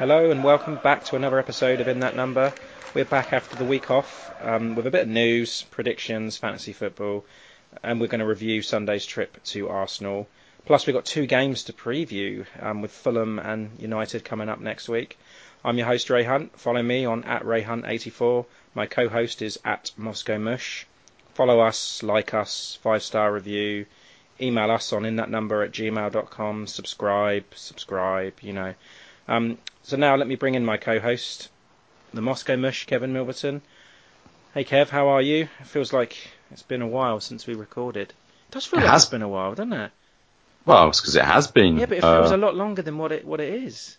Hello and welcome back to another episode of In That Number. We're back after the week off um, with a bit of news, predictions, fantasy football, and we're going to review Sunday's trip to Arsenal. Plus, we've got two games to preview um, with Fulham and United coming up next week. I'm your host, Ray Hunt. Follow me on at RayHunt84. My co host is at Moscow Mush. Follow us, like us, five star review. Email us on in that number at gmail.com. Subscribe, subscribe, you know. Um, so now let me bring in my co-host, the Moscow Mush, Kevin Milverton. Hey Kev, how are you? It feels like it's been a while since we recorded. It does feel It like has- it's been a while, doesn't it? Well, it's because it has been. Yeah, but it uh, feels a lot longer than what it what it is.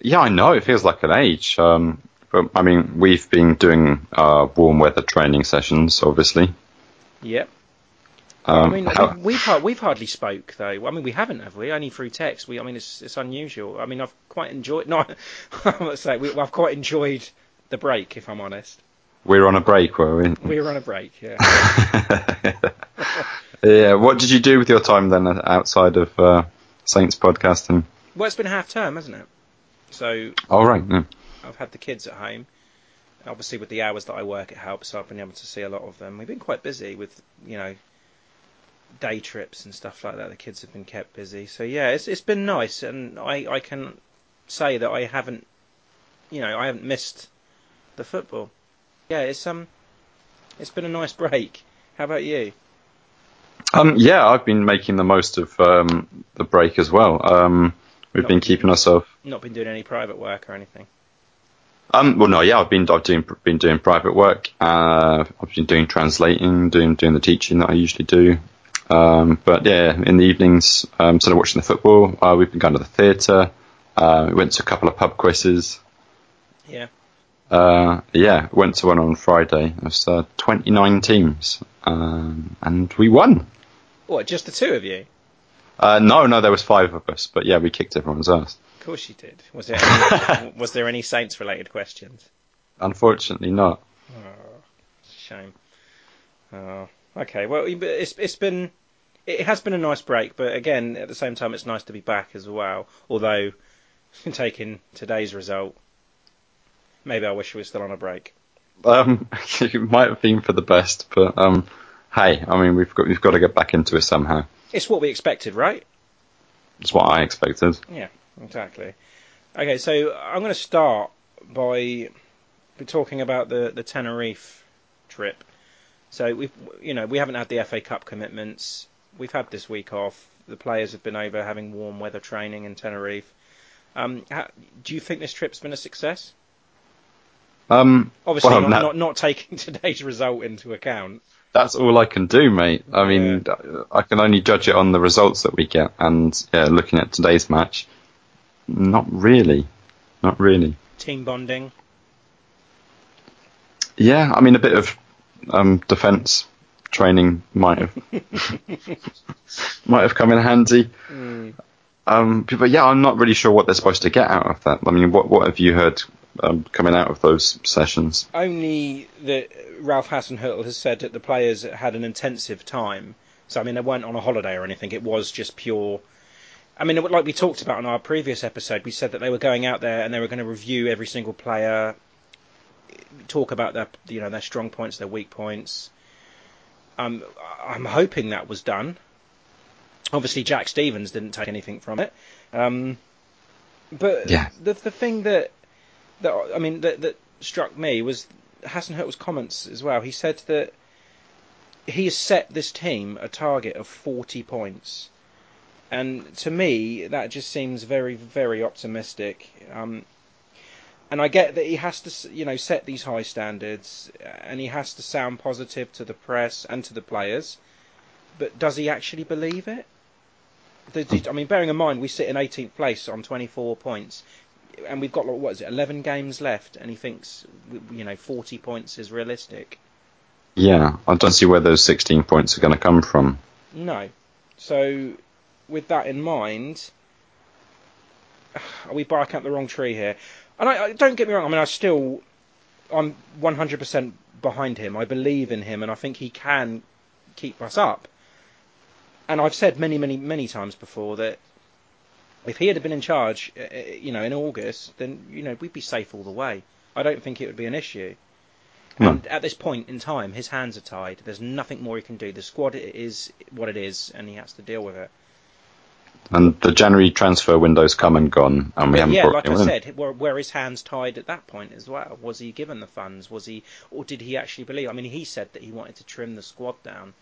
Yeah, I know. It feels like an age. Um, but I mean, we've been doing uh, warm weather training sessions, obviously. Yep. Um, I mean, how- we, we've we've hardly spoke though. I mean, we haven't, have we? Only through text. We, I mean, it's it's unusual. I mean, I've quite enjoyed. No, I must say, we, I've quite enjoyed the break. If I'm honest, we're on a break, were we? we were on a break. Yeah. yeah. What did you do with your time then, outside of uh, Saints podcasting? well, it's been half term, hasn't it? So All right. Yeah. I've had the kids at home. Obviously, with the hours that I work, it helps. So I've been able to see a lot of them. We've been quite busy with, you know, day trips and stuff like that. The kids have been kept busy. So yeah, it's it's been nice, and I I can say that I haven't, you know, I haven't missed the football. Yeah, it's um, it's been a nice break. How about you? Um, yeah, I've been making the most of um, the break as well. Um, we've Not- been keeping ourselves. Not been doing any private work or anything. Um, well, no, yeah, I've been I've doing been doing private work. Uh, I've been doing translating, doing doing the teaching that I usually do. Um, but yeah, in the evenings, um, instead of watching the football, uh, we've been going to the theatre. Uh, we went to a couple of pub quizzes. Yeah. Uh, yeah, went to one on Friday. It was uh, 29 teams, um, and we won. What? Just the two of you? Uh, no, no, there was five of us, but yeah, we kicked everyone's ass. Of course you did. Was there any, was there any Saints related questions? Unfortunately, not. Oh, shame. Oh, okay. Well, it's it's been it has been a nice break, but again, at the same time, it's nice to be back as well. Although, taking today's result, maybe I wish we were still on a break. Um, it might have been for the best, but um, hey, I mean, we've got we've got to get back into it somehow. It's what we expected, right? It's what I expected. Yeah, exactly. Okay, so I'm going to start by talking about the the Tenerife trip. So we've you know we haven't had the FA Cup commitments. We've had this week off. The players have been over having warm weather training in Tenerife. Um, how, do you think this trip's been a success? Um, Obviously, well, not, no- not not taking today's result into account. that's all I can do, mate. I mean, I can only judge it on the results that we get, and yeah, looking at today's match, not really, not really. Team bonding. Yeah, I mean, a bit of um, defence training might have might have come in handy. Um, but yeah, I'm not really sure what they're supposed to get out of that. I mean, what what have you heard um, coming out of those sessions? only that Ralph Hasenhüttl has said that the players had an intensive time. So I mean, they weren't on a holiday or anything. It was just pure. I mean, like we talked about in our previous episode, we said that they were going out there and they were going to review every single player, talk about their you know their strong points, their weak points. Um, I'm hoping that was done. Obviously, Jack Stephens didn't take anything from it. Um, but Yeah. the the thing that that I mean that that struck me was Hasenhüttl's comments as well. He said that he has set this team a target of 40 points, and to me that just seems very very optimistic. Um, and I get that he has to, you know, set these high standards, uh, and he has to sound positive to the press and to the players. But does he actually believe it? I mean, bearing in mind we sit in 18th place on 24 points, and we've got like, what is it, 11 games left, and he thinks, you know, 40 points is realistic. Yeah, I don't see where those 16 points are going to come from. No. So, with that in mind, are we barking up the wrong tree here? And I, I don't get me wrong. I mean, I still, I'm 100% behind him. I believe in him, and I think he can keep us up. And I've said many, many, many times before that if he had been in charge, uh, uh, you know, in August, then you know we'd be safe all the way. I don't think it would be an issue. No. And at this point in time, his hands are tied. There's nothing more he can do. The squad is what it is, and he has to deal with it. And the January transfer window's come and gone, and we haven't yeah, like I in. said, were, were his hands tied at that point as well? Was he given the funds? Was he, or did he actually believe? I mean, he said that he wanted to trim the squad down.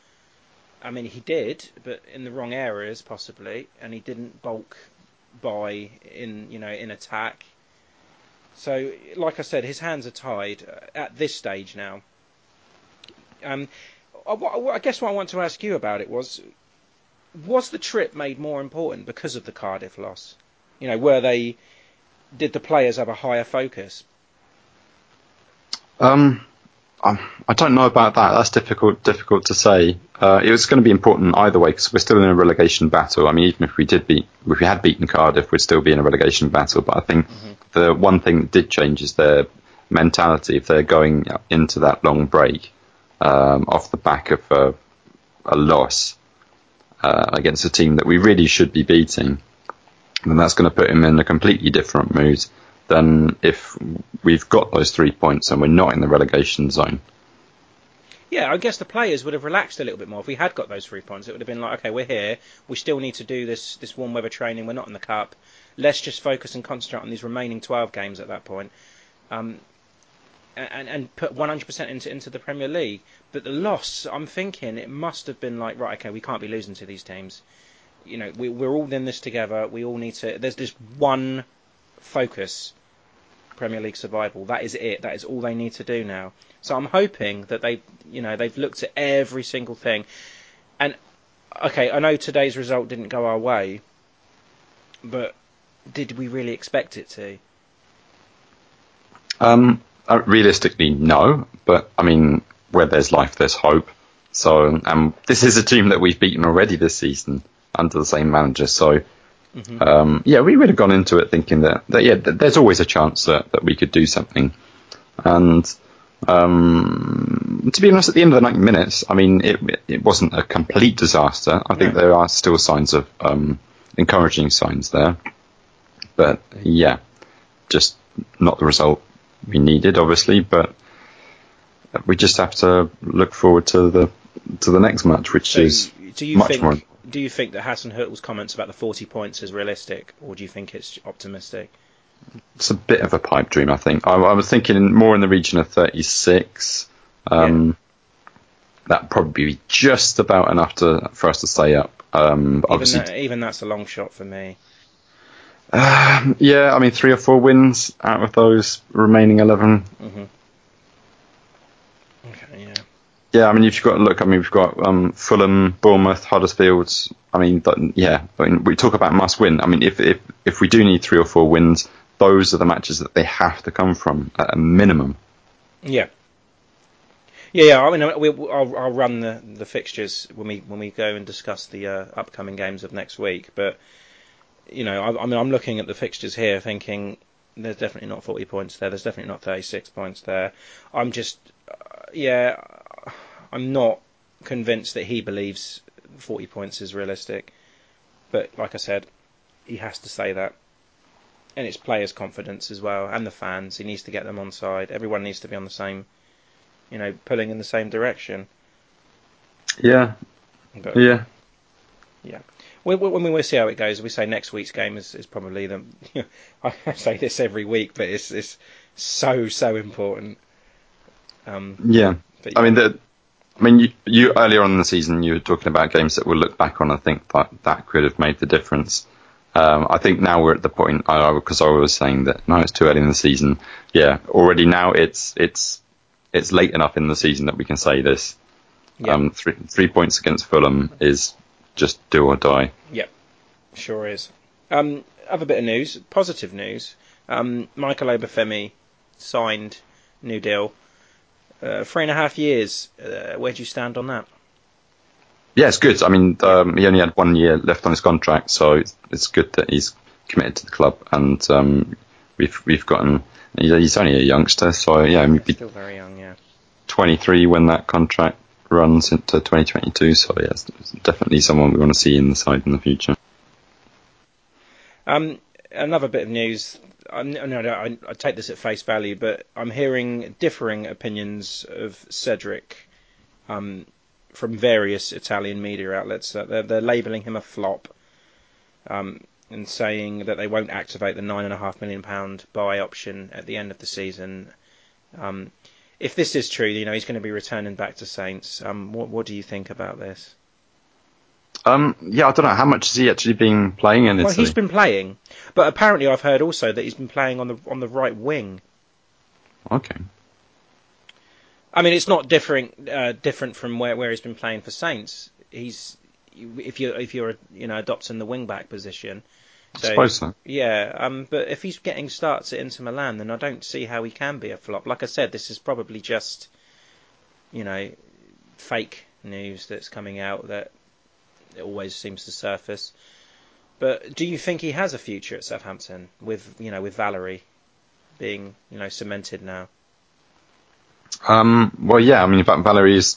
I mean, he did, but in the wrong areas possibly, and he didn't bulk buy in, you know, in attack. So, like I said, his hands are tied uh, at this stage now. Um, I, I guess what I want to ask you about it was, was the trip made more important because of the Cardiff loss? You know, were they did the players have a higher focus? Um, I, don't know about that. That's difficult difficult to say. Uh, it was going to be important either way because we're still in a relegation battle. I mean, even if we did beat, if we had beaten Cardiff, we'd still be in a relegation battle. But I think the one thing that did change is their mentality. If they're going into that long break um, off the back of a, a loss uh, against a team that we really should be beating, then that's going to put him in a completely different mood than if we've got those three points and we're not in the relegation zone. Yeah, I guess the players would have relaxed a little bit more if we had got those three points. It would have been like, okay, we're here. We still need to do this this warm weather training. We're not in the cup. Let's just focus and concentrate on these remaining 12 games at that point, um, and and put 100% into into the Premier League. But the loss, I'm thinking it must have been like, right, okay, we can't be losing to these teams. You know, we, we're all in this together. We all need to. There's this one focus Premier League survival. That is it. That is all they need to do now. So I'm hoping that they, you know, they've looked at every single thing. And okay, I know today's result didn't go our way, but did we really expect it to? Um, uh, realistically, no. But I mean, where there's life, there's hope. So, um, this is a team that we've beaten already this season under the same manager. So, um, yeah, we would have gone into it thinking that, that yeah, th- there's always a chance that, that we could do something. And um, to be honest, at the end of the 90 minutes, I mean, it, it wasn't a complete disaster. I think No. there are still signs of um, encouraging signs there. But yeah, just not the result we needed, obviously. But we just have to look forward to the to the next match, which So, is do you much think more. do you think that Hasenhüttl's comments about the 40 points is realistic, or do you think it's optimistic? It's a bit of a pipe dream, I think. I, I was thinking more in the region of 36. Um, That'd probably be just about enough to for us to stay up. Um, but Even, obviously, that, even that's a long shot for me. Um, yeah, I mean, three or four wins out of those remaining 11. hmm Okay, yeah. I mean, if you've got to look. I mean, we've got um, Fulham, Bournemouth, Huddersfield. I mean, yeah. I mean, we talk about must win. I mean, if if if we do need three or four wins, those are the matches that they have to come from at a minimum. Yeah. Yeah, yeah. I mean, we, I'll, I'll run the, the fixtures when we when we go and discuss the uh, upcoming games of next week. But you know, I, I mean, I'm looking at the fixtures here, thinking there's definitely not 40 points there. There's definitely not 36 points there. I'm just, uh, yeah, I'm not convinced that he believes 40 points is realistic. But like I said, he has to say that. And it's players' confidence as well, and the fans. He needs to get them on side. Everyone needs to be on the same, you know, pulling in the same direction. Yeah, But yeah. we, we, when we see how it goes, we say next week's game is, is probably the. I say this every week, but it's it's so so important. Um, Yeah, but I mean, the, I mean, you, you earlier on in the season, you were talking about games that we'll look back on. I think that that could have made the difference. Um, I think now we're at the point because I, was saying that no, it's too early in the season. Yeah, already now it's it's it's late enough in the season that we can say this. Yeah. Um, three three points against Fulham is just do or die. Sure is. Um, other bit of news, positive news. Um, Michael Obafemi signed new deal. Uh, three and a half years. Uh, where do you stand on that? Yeah, it's good. I mean, um, he only had one year left on his contract, so it's, it's good that he's committed to the club, and um, we've we've gotten. He's only a youngster, so yeah, be Still very young, yeah. 23 when that contract runs into 2022. So yeah, it's definitely someone we want to see in the side in the future. Um, another bit of news. I, no, no, I, I take this at face value, but I'm hearing differing opinions of Cedric um, from various Italian media outlets. They're, they're labelling him a flop um, and saying that they won't activate the nine and a half million pound buy option at the end of the season. Um, if this is true, you know he's going to be returning back to Saints. Um, what, what do you think about this? Um, yeah, I don't know how much has he actually been playing in Well, he's been playing, but apparently I've heard also that he's been playing on the on the right wing. Okay. I mean, it's not different uh, different from where, where he's been playing for Saints. He's if you if you're you know adopting the wing back position. I suppose so. Yeah, um, but if he's getting starts at Inter Milan, then I don't see how he can be a flop. Like I said, this is probably just you know fake news that's coming out that it always seems to surface. But do you think he has a future at Southampton with you know with Valery being you know cemented now? Um, well, yeah, I mean, Va- Valery is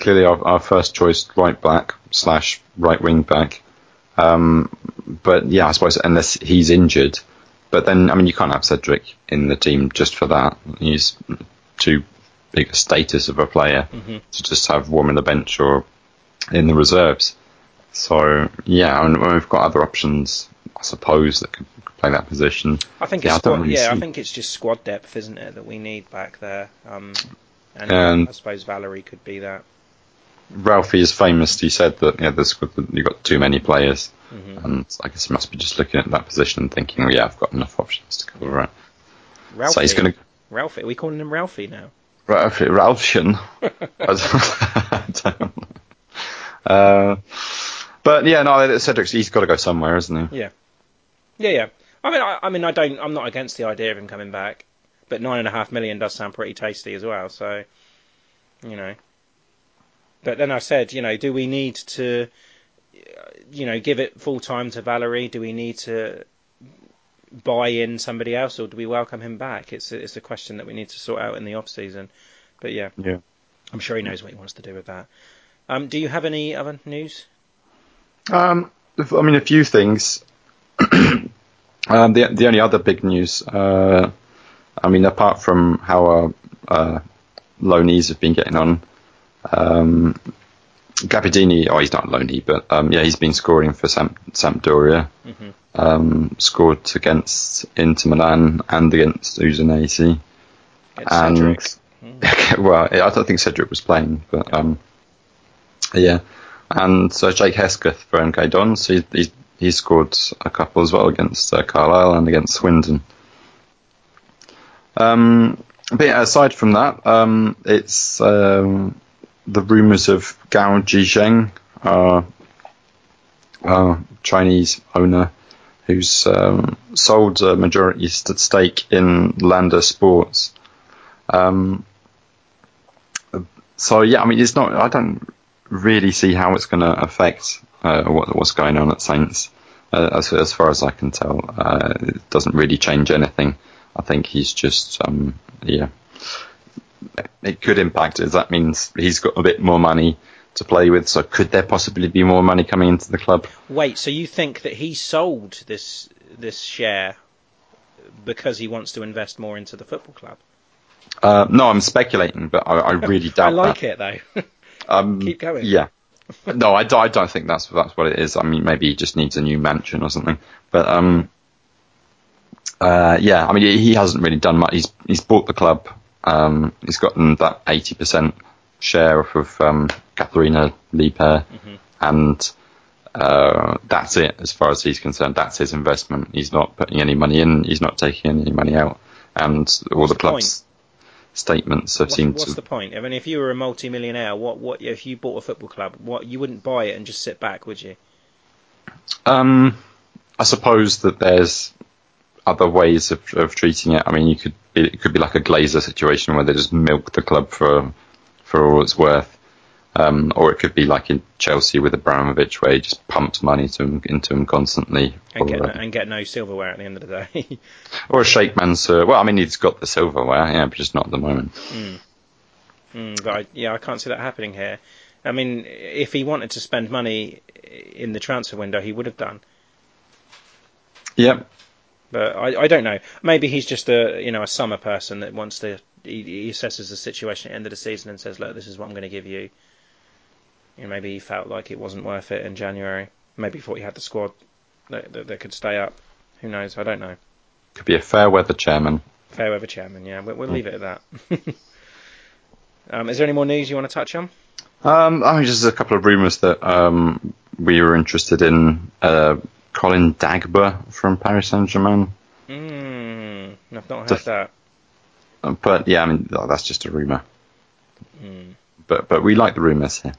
clearly our, our first choice right back slash right wing back. Um, but yeah, I suppose unless he's injured. But then, I mean, you can't have Cedric in the team just for that. He's too big a status of a player Mm-hmm. to just have warm in the bench or in the reserves. So yeah, and we've got other options, I suppose, that could play that position. I think Yeah, it's I squad, really yeah, I think it's just squad depth, isn't it, that we need back there. Um, and And- I suppose Valery could be that. Ralphie is famous. He said that yeah, there's you've got too many players, Mhm. and I guess he must be just looking at that position and thinking, well, yeah, I've got enough options to cover it. Ralphie. So he's going to Ralphie. Are we calling him Ralphie now? Ralphie Ralphian. I don't- uh, but yeah, no, Cedric's he's got to go somewhere, isn't he? Yeah. Yeah, yeah. I mean, I, I mean, I don't. I'm not against the idea of him coming back, but nine and a half million does sound pretty tasty as well. So, you know. But then I said, you know, do we need to, you know, give it full time to Valery? Do we need to buy in somebody else, or do we welcome him back? It's a, it's a question that we need to sort out in the off season. But yeah, Yeah. I'm sure he knows what he wants to do with that. Um, do you have any other news? Um, I mean, a few things. um, the the only other big news, uh, I mean, apart from how our uh, loanees have been getting on, um, oh, he's not loanee, but um, yeah, he's been scoring for Samp- Sampdoria. Mhm. Um, scored against Inter Milan and against Udinese. It's And Cedric. well, I don't think Cedric was playing, but um, yeah. And so Jake Hesketh for MK Dons, he, he he scored a couple as well against uh, Carlisle and against Swindon. Um, but aside from that, um, it's um, the rumours of Gao Jizheng, uh, uh, Chinese owner, who's um, sold a majority st- stake in Lander Sports. Um, so yeah, I mean, it's not. I don't really see how it's going to affect uh, what, what's going on at Saints. Uh, as, as far as I can tell, uh, it doesn't really change anything. I think he's just, um, yeah, it could impact it. That means he's got a bit more money to play with. So could there possibly be more money coming into the club? Wait, so you think that he sold this this share because he wants to invest more into the football club? Uh, no, I'm speculating, but I, I really doubt I like that. it though. Um, Keep going. Yeah. no, I, don't- I don't think that's that's what it is. I mean, maybe he just needs a new mansion or something. But um, uh, yeah, I mean, he, hasn't really done much. He's he's bought the club. Um, he's gotten that eighty percent share of um, Katharina Liebherr, and uh, that's it as far as he's concerned. That's his investment. He's not putting any money in. He's not taking any money out. And all What's the club's statements have What's, seemed what's to the point? I mean, if you were a multi-millionaire, what what if you bought a football club? What you wouldn't buy it and just sit back, would you? Um, I suppose that there's other ways of, of treating it. I mean, you could be, it could be like a Glazer situation where they just milk the club for for all it's worth, um, or it could be like in Chelsea with Abramovich, where he just pumps money to him, into him constantly. And get no, and get no silverware at the end of the day. or a Sheikh Mansour. Well, I mean, he's got the silverware, yeah, but just not at the moment. Mm, but I, yeah, I can't see that happening here. I mean, if he wanted to spend money in the transfer window, he would have done. Yep. But I, I don't know. Maybe he's just a you know a summer person that wants to. He, he assesses the situation at the end of the season and says, "Look, this is what I'm going to give you." You know, maybe he felt like it wasn't worth it in January. Maybe he thought he had the squad that, that, that could stay up. Who knows? I don't know. Could be a fair weather chairman. Fair weather chairman. Yeah, we'll, we'll leave it at that. um, is there any more news you want to touch on? Um, I mean, just a couple of rumours that um, we were interested in uh, Colin Dagba from Paris Saint Germain. Hmm, I've not heard that. But yeah, I mean that's just a rumour. Hmm. But but we like the rumours here.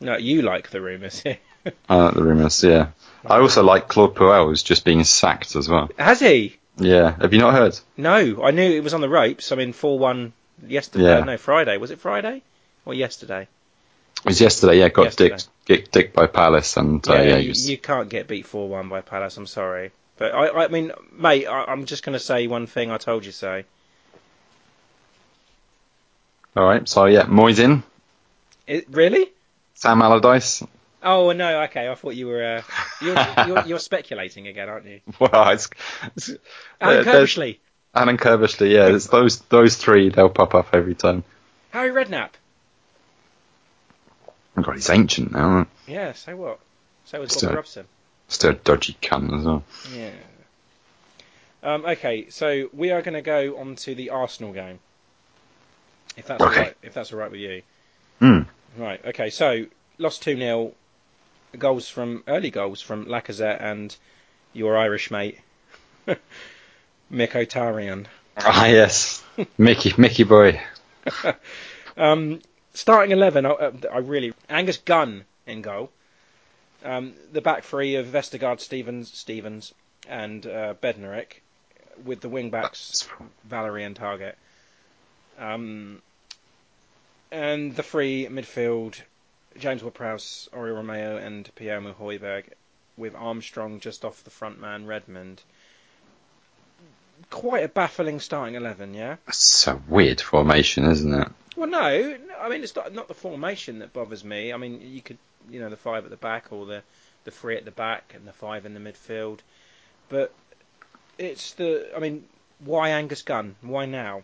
No, you like the rumours. I like the rumours. Yeah. I also like Claude Puel's just being sacked as well. Has he? Yeah. Have you not heard? No, I knew it was on the ropes. I mean, four one yesterday. Yeah. No, Friday. Was it Friday or yesterday? It was yesterday. Yeah, got Yesterday. dicked, dicked, by Palace, and uh, yeah, you, you can't get beat four one by Palace. I'm sorry, but I, I mean, mate, I, I'm just going to say one thing. I told you so. all right. So yeah, Moisin, It, really? Sam Allardyce. Oh no, okay. I thought you were uh, you're, you're, you're speculating again, aren't you? Well, it's, it's Alan there- Curbishley, Alan Curbishley. Yeah, it's those those three. They'll pop up every time. Harry Redknapp. God, he's ancient now. Yeah. So what? So was Bobby Robson. Still a dodgy cunt as well. Yeah. Um, okay, so we are going to go on to the Arsenal game. If that's Okay. all right, if that's all right with you. Hmm. Right. Okay. So lost two 0 Goals from early goals from Lacazette and your Irish mate, Mick Otarian. Ah yes, Mickey, Mickey boy. Um, starting eleven, I, uh, I really Angus Gunn in goal. Um, the back three of Vestergaard, Stephens, Stephens, and uh, Bednarek, with the wing backs Valery and Targett. Um, and the three midfield, James Ward-Prowse, Oriol Romeu, and Pierre Højbjerg, with Armstrong just off the front man, Redmond. Quite a baffling starting eleven, yeah. It's a weird formation, isn't it? Well, no, no, I mean it's not, not the formation that bothers me. I mean you could, you know, the five at the back or the the three at the back and the five in the midfield, but it's the. I mean, why Angus Gunn? Why now?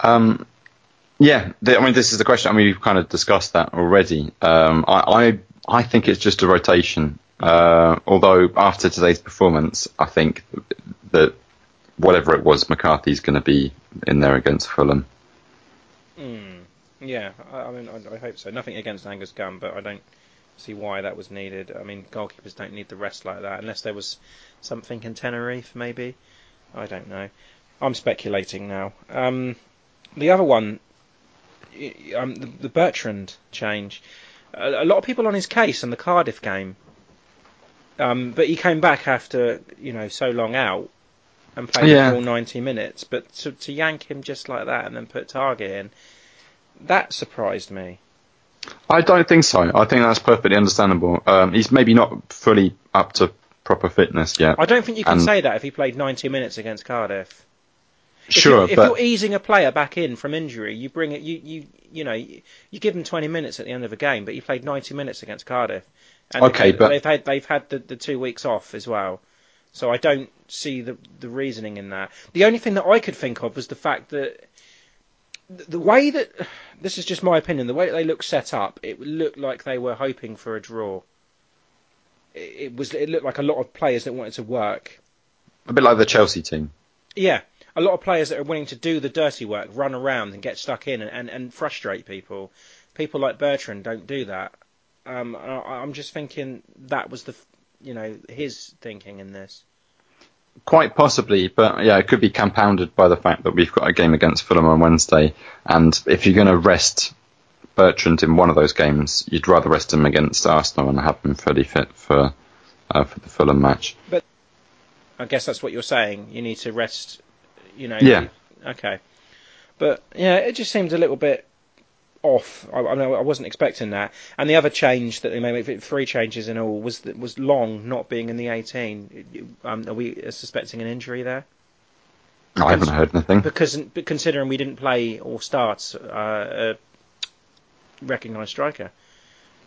Um, yeah, the, I mean, this is the question. I mean, we've kind of discussed that already. Um, I, I, I think it's just a rotation. Uh, although after today's performance, I think that whatever it was, McCarthy's going to be in there against Fulham. Hmm. Yeah, I, I mean I, I hope so. Nothing against Angus Gunn, but I don't see why that was needed. I mean goalkeepers don't need the rest like that unless there was something in Tenerife, maybe. I don't know. I'm speculating now. Um, the other one, um, the, the Bertrand change. A, a lot of people on his case in the Cardiff game, um, but he came back after you know so long out and played Yeah. full 90 minutes. But to, to yank him just like that and then put Targett in, that surprised me. I don't think so. I think that's perfectly understandable. Um, he's maybe not fully up to proper fitness yet. I don't think you can And- say that if he played 90 minutes against Cardiff. If sure, if but you're easing a player back in from injury, you bring it. You you you know you, you give them 20 minutes at the end of a game, but you played 90 minutes against Cardiff. And Okay, they- but- they've had they've had the, the two weeks off as well, so I don't see the the reasoning in that. The only thing that I could think of was the fact that the the way that this is just my opinion. The way that they look set up, it looked like they were hoping for a draw. It, it was it looked like a lot of players that wanted to work. a bit like the Chelsea team. Yeah, a lot of players that are willing to do the dirty work, run around and get stuck in and, and, and frustrate people. People like Bertrand don't do that. Um, I, I'm just thinking that was the, you know, his thinking in this. Quite possibly, but yeah, it could be compounded by the fact that we've got a game against Fulham on Wednesday, and if you're going to rest Bertrand in one of those games, you'd rather rest him against Arsenal and have him fully fit for uh, for the Fulham match. But I guess that's what you're saying. You need to rest, you know. Yeah. Okay. But yeah, it just seems a little bit off. I, I, mean, I wasn't expecting that. And the other change that they made, three changes in all, was was Long not being in the 18. Um, are we suspecting an injury there? I haven't heard anything. Because considering we didn't play or start uh, a recognised striker.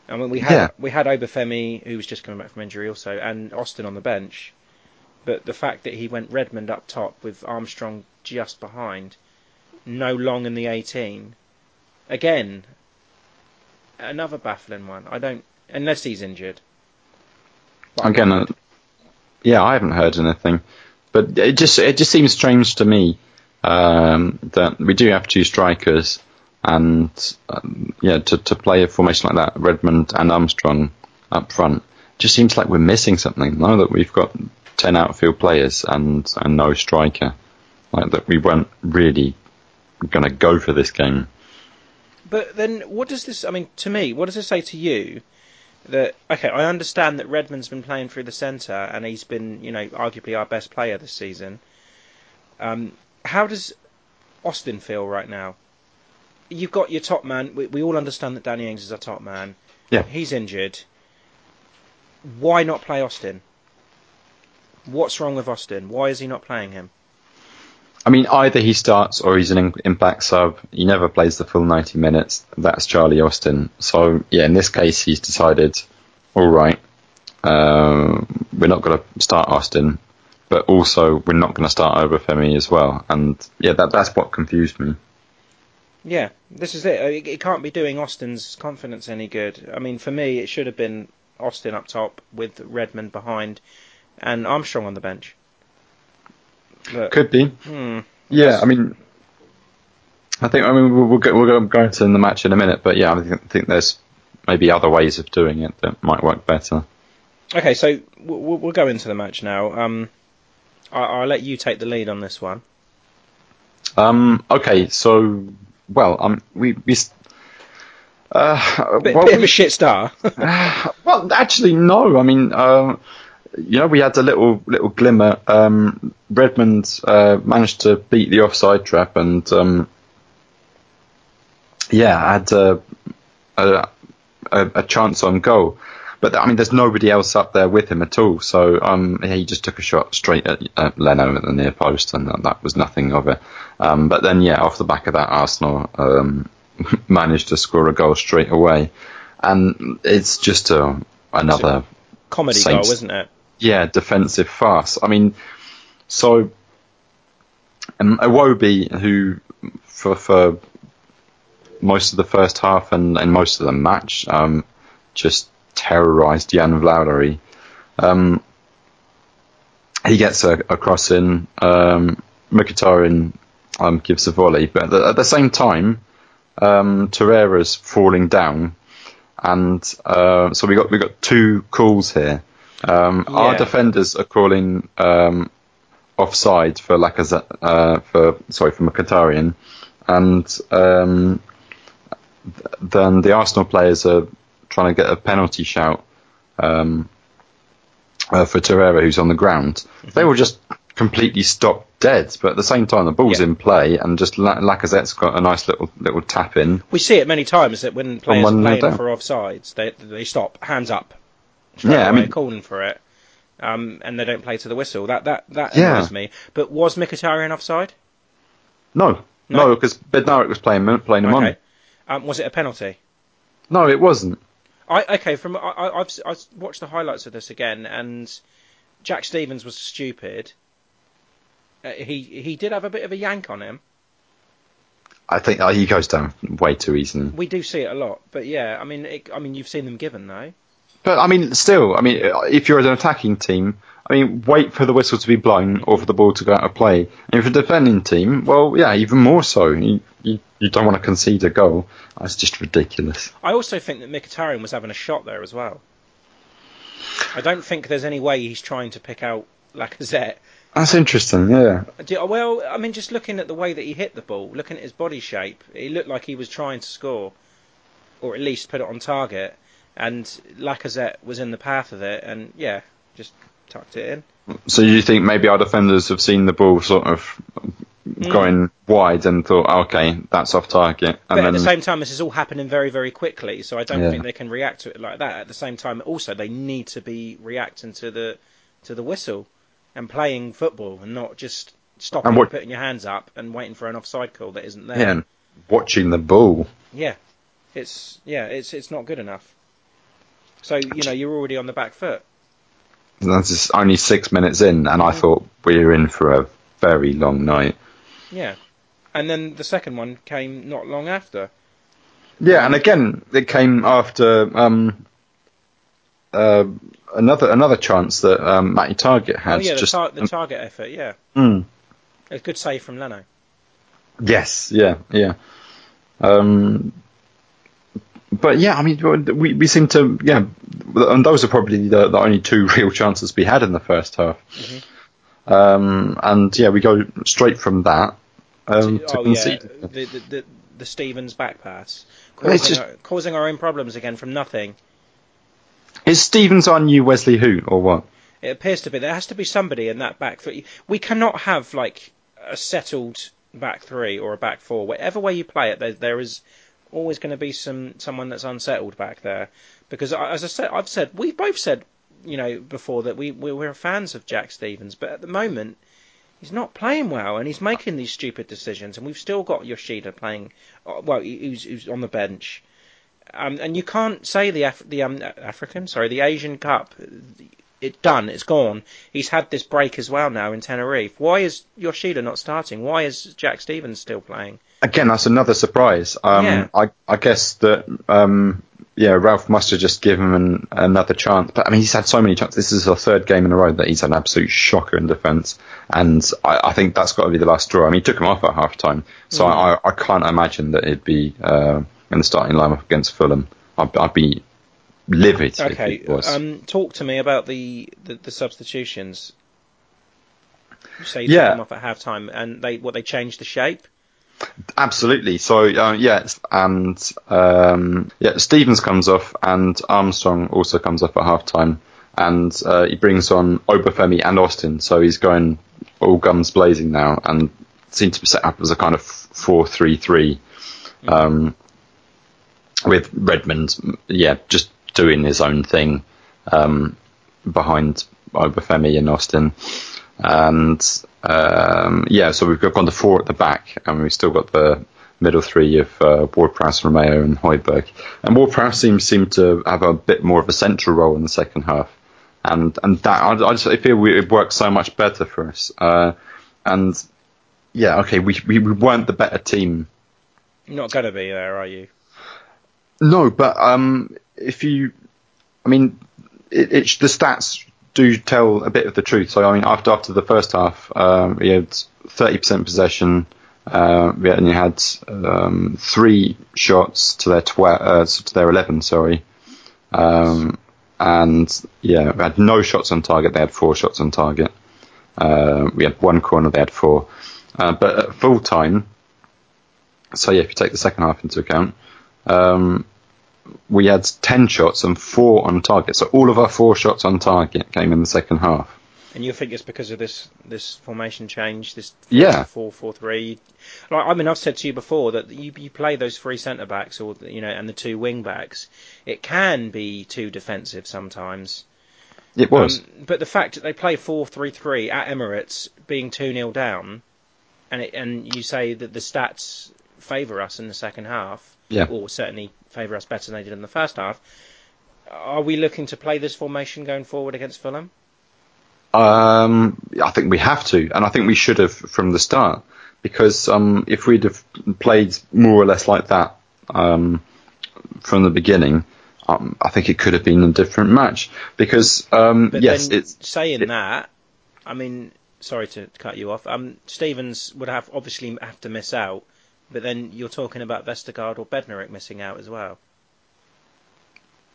I mean, we had Yeah. we had Obafemi, who was just coming back from injury, also, and Austin on the bench. But the fact that he went Redmond up top with Armstrong just behind, no long in the 18, again, another baffling one. I don't, unless he's injured. But Again, yeah, I haven't heard anything, but it just it just seems strange to me um, that we do have two strikers, and um, yeah, to to play a formation like that, Redmond and Armstrong up front, just seems like we're missing something. Now that we've got ten outfield players and and no striker, like that we weren't really going to go for this game. But then, what does this? I mean, to me, what does this say to you? That okay, I understand that Redmond's been playing through the centre and he's been, you know, arguably our best player this season. Um, how does Austin feel right now? You've got your top man. We, we all understand that Danny Ings is our top man. Yeah. He's injured. Why not play Austin? What's wrong with Austin? Why is he not playing him? I mean, either he starts or he's an in- impact sub. He never plays the full 90 minutes. That's Charlie Austin. So, yeah, in this case, he's decided, all right, uh, we're not going to start Austin, but also we're not going to start Obafemi as well. And yeah, that that's what confused me. Yeah, this is it. It, it can't be doing Austin's confidence any good. I mean, for me, it should have been Austin up top with Redmond behind and Armstrong on the bench. But, Could be. hmm, Yeah, I mean, I think I mean we'll, we'll go, we'll go into the match in a minute, but yeah, I think, think there's maybe other ways of doing it that might work better. Okay, so we'll, we'll go into the match now. Um, I, I'll let you take the lead on this one. Um, okay, so well, um, we we. Uh, Bit, well, bit we- of a shit star. well, actually, no. I mean, uh, you know, we had a little little glimmer. Um, Redmond uh, managed to beat the offside trap, and um, yeah, had uh, a, a a chance on goal. But I mean, there's nobody else up there with him at all. So um, he just took a shot straight at, at Leno at the near post, and that, that was nothing of it. Um, but then, yeah, off the back of that, Arsenal um, managed to score a goal straight away, and it's just a, another Comedy Saints. goal, isn't it? Yeah, defensive farce. I mean, so um, who for for most of the first half and, and most of the match, um, just terrorised Yan Valery. Um, he gets a, a cross in. Um, Mkhitaryan um, gives a volley, but at the, at the same time, um, Torreira's falling down, and uh, so we got we got two calls here. Um, Our defenders are calling um, offside for Lacazette, uh, for sorry for Mkhitaryan, and um, th- then the Arsenal players are trying to get a penalty shout um, uh, for Torreira, who's on the ground. They will just completely stop dead, but at the same time, the ball's Yeah. in play, and just La- Lacazette's got a nice little little tap in. We see it many times that when players are playing for offsides, they they stop, hands up, Yeah, I mean- calling for it, um, and they don't play to the whistle. That that that Yeah. annoys me. But was Mkhitaryan offside? No, No? no, because Bednarek was playing playing him Okay. on. Um, was it a penalty? No, it wasn't. I okay. From I, I- I've I've watched the highlights of this again, and Jack Stephens was stupid. Uh, he he did have a bit of a yank on him. I think uh, he goes down way too easily. We do see it a lot, but yeah, I mean, it, I mean, you've seen them given though. But I mean, still, I mean, if you're an attacking team, I mean, wait for the whistle to be blown or for the ball to go out of play. And if you're a defending team, well, yeah, even more so. You, you, you don't want to concede a goal. That's just ridiculous. I also think that Mkhitaryan was having a shot there as well. I don't think there's any way he's trying to pick out Lacazette. That's interesting, yeah. Well, I mean, just looking at the way that he hit the ball, looking at his body shape, he looked like he was trying to score, or at least put it on target. And Lacazette was in the path of it, and yeah, just tucked it in. So you think maybe our defenders have seen the ball sort of mm. going wide and thought, okay, that's off target, and But then at the same time, this is all happening very, very quickly, so I don't Yeah. think they can react to it like that. At the same time, also they need to be reacting to the to the whistle and playing football, and not just stopping, And what- putting your hands up, and waiting for an offside call that isn't there. yeah, and watching the ball. Yeah, it's yeah, it's it's not good enough. So you know you're already on the back foot. That's only six minutes in, and I thought we were in for a very long night. Yeah. And then the second one came not long after. Yeah, and again, it came after um, uh, another another chance that um, Matty Targett had. oh yeah, the, just, tar- the target effort. Yeah, Mm. a good save from Leno. Yes, yeah, yeah. Um, but yeah, I mean, we we seem to yeah, and those are probably the, the only two real chances we had in the first half. Um, and yeah, we go straight from that um, to oh yeah, concede. the, the the the Stephens back pass it's causing, just- our, causing our own problems again from nothing. Is Stephens our new Wesley Hoedt or what? It appears to be there has to be somebody in that back three. We cannot have like a settled back three or a back four. Whatever way you play it, there, there is always going to be some someone that's unsettled back there. Because as I said, I've said we've both said you know before that we we- we're fans of Jack Stephens, but at the moment he's not playing well and he's making these stupid decisions. And we've still got Yoshida playing, uh, well, who's, who's on the bench. Um, and you can't say the Af- the um, African, sorry, the Asian Cup. It's done. It's gone. He's had this break as well now in Tenerife. Why is Yoshida not starting? Why is Jack Stephens still playing? Again, that's another surprise. Um, Yeah. I, I guess that um, yeah, Ralph must have just given him an, another chance. But I mean, he's had so many chances. This is the third game in a row that he's had an absolute shocker in defence, and I, I think that's got to be the last draw. I mean, he took him off at half time, so Mm. I, I can't imagine that it'd be uh, in the starting lineup against Fulham. I'd, I'd be livid Okay, if it was. um, talk to me about the, the, the substitutions. You say you Yeah. took them off at half time, and they what they changed the shape. Absolutely. So uh, yeah, and um, yeah, Stephens comes off, and Armstrong also comes off at halftime, and uh, he brings on Obafemi and Austin. So he's going all guns blazing now, and seems to be set up as a kind of four-three-three, um, with Redmond, yeah, just doing his own thing um, behind Obafemi and Austin. And um, yeah, so we've got gone to four at the back, and we've still got the middle three of uh, Ward-Prowse, Romeu, and Højbjerg. And Ward-Prowse seems seem to have a bit more of a central role in the second half, and and that I, I just I feel we, it works so much better for us. Uh, and yeah, okay, we, we we weren't the better team You're not going to be there, are you? No, but um, if you, I mean, it, it, the stats do tell a bit of the truth. So I mean, after after the first half, um, we had 30% possession. Uh, we only had um, three shots to their tw- uh, to their 11. Sorry, um, and yeah, we had no shots on target. They had four shots on target. Uh, we had one corner. They had four. Uh, but at full time, so yeah, if you take the second half into account, um, we had 10 shots and four on target. So all of our four shots on target came in the second half. And you think it's because of this this formation change, this Yeah. four four three? Like I mean, I've said to you before that you you play those three centre backs or you know and the two wing backs. It can be too defensive sometimes. It was. Um, but the fact that they play four three three at Emirates, being two 0 down, and it, and you say that the stats favour us in the second half, Yeah. or certainly favour us better than they did in the first half. Are we looking to play this formation going forward against Fulham? Um, I think we have to, and I think we should have from the start, because um, if we'd have played more or less like that um, from the beginning, um, I think it could have been a different match. Because um, yes, it's saying it- that, I mean, sorry to cut you off. Um, Stephens would have obviously have to miss out, but then you're talking about Vestergaard or Bednarek missing out as well.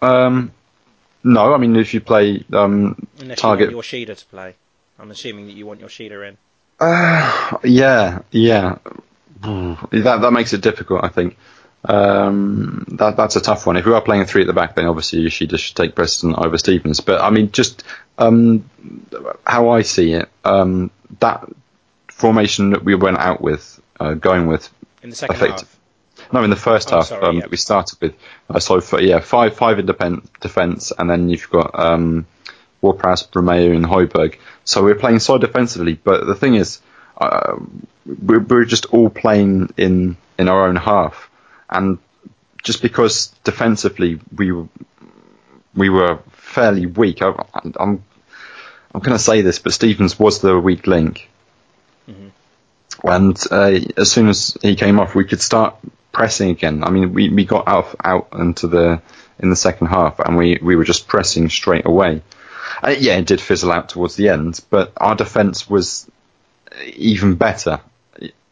um, no. I mean, if you play um, Unless target you want Yoshida to play. I'm assuming that you want Yoshida in. Uh, yeah, yeah. That that makes it difficult, I think. Um, that that's a tough one. If we are playing three at the back, then obviously Yoshida should take precedent over Stephens. But I mean, just um, how I see it, um, that formation that we went out with, uh, going with, In the second half. no, in the first Oh, half sorry, um, yeah. we started with. Uh, so for, yeah, five five in defen- defence, and then you've got um, Ward-Prowse, Romeu, and Højbjerg. So we're playing so defensively, but the thing is, uh, we're, we're just all playing in in our own half, and just because defensively we were- we were fairly weak, I, I'm I'm going to say this, but Stephens was the weak link. Mm-hmm. And uh, as soon as he came off, we could start pressing again. I mean, we, we got out out into the in the second half, and we, we were just pressing straight away. Uh, yeah, it did fizzle out towards the end, but our defence was even better,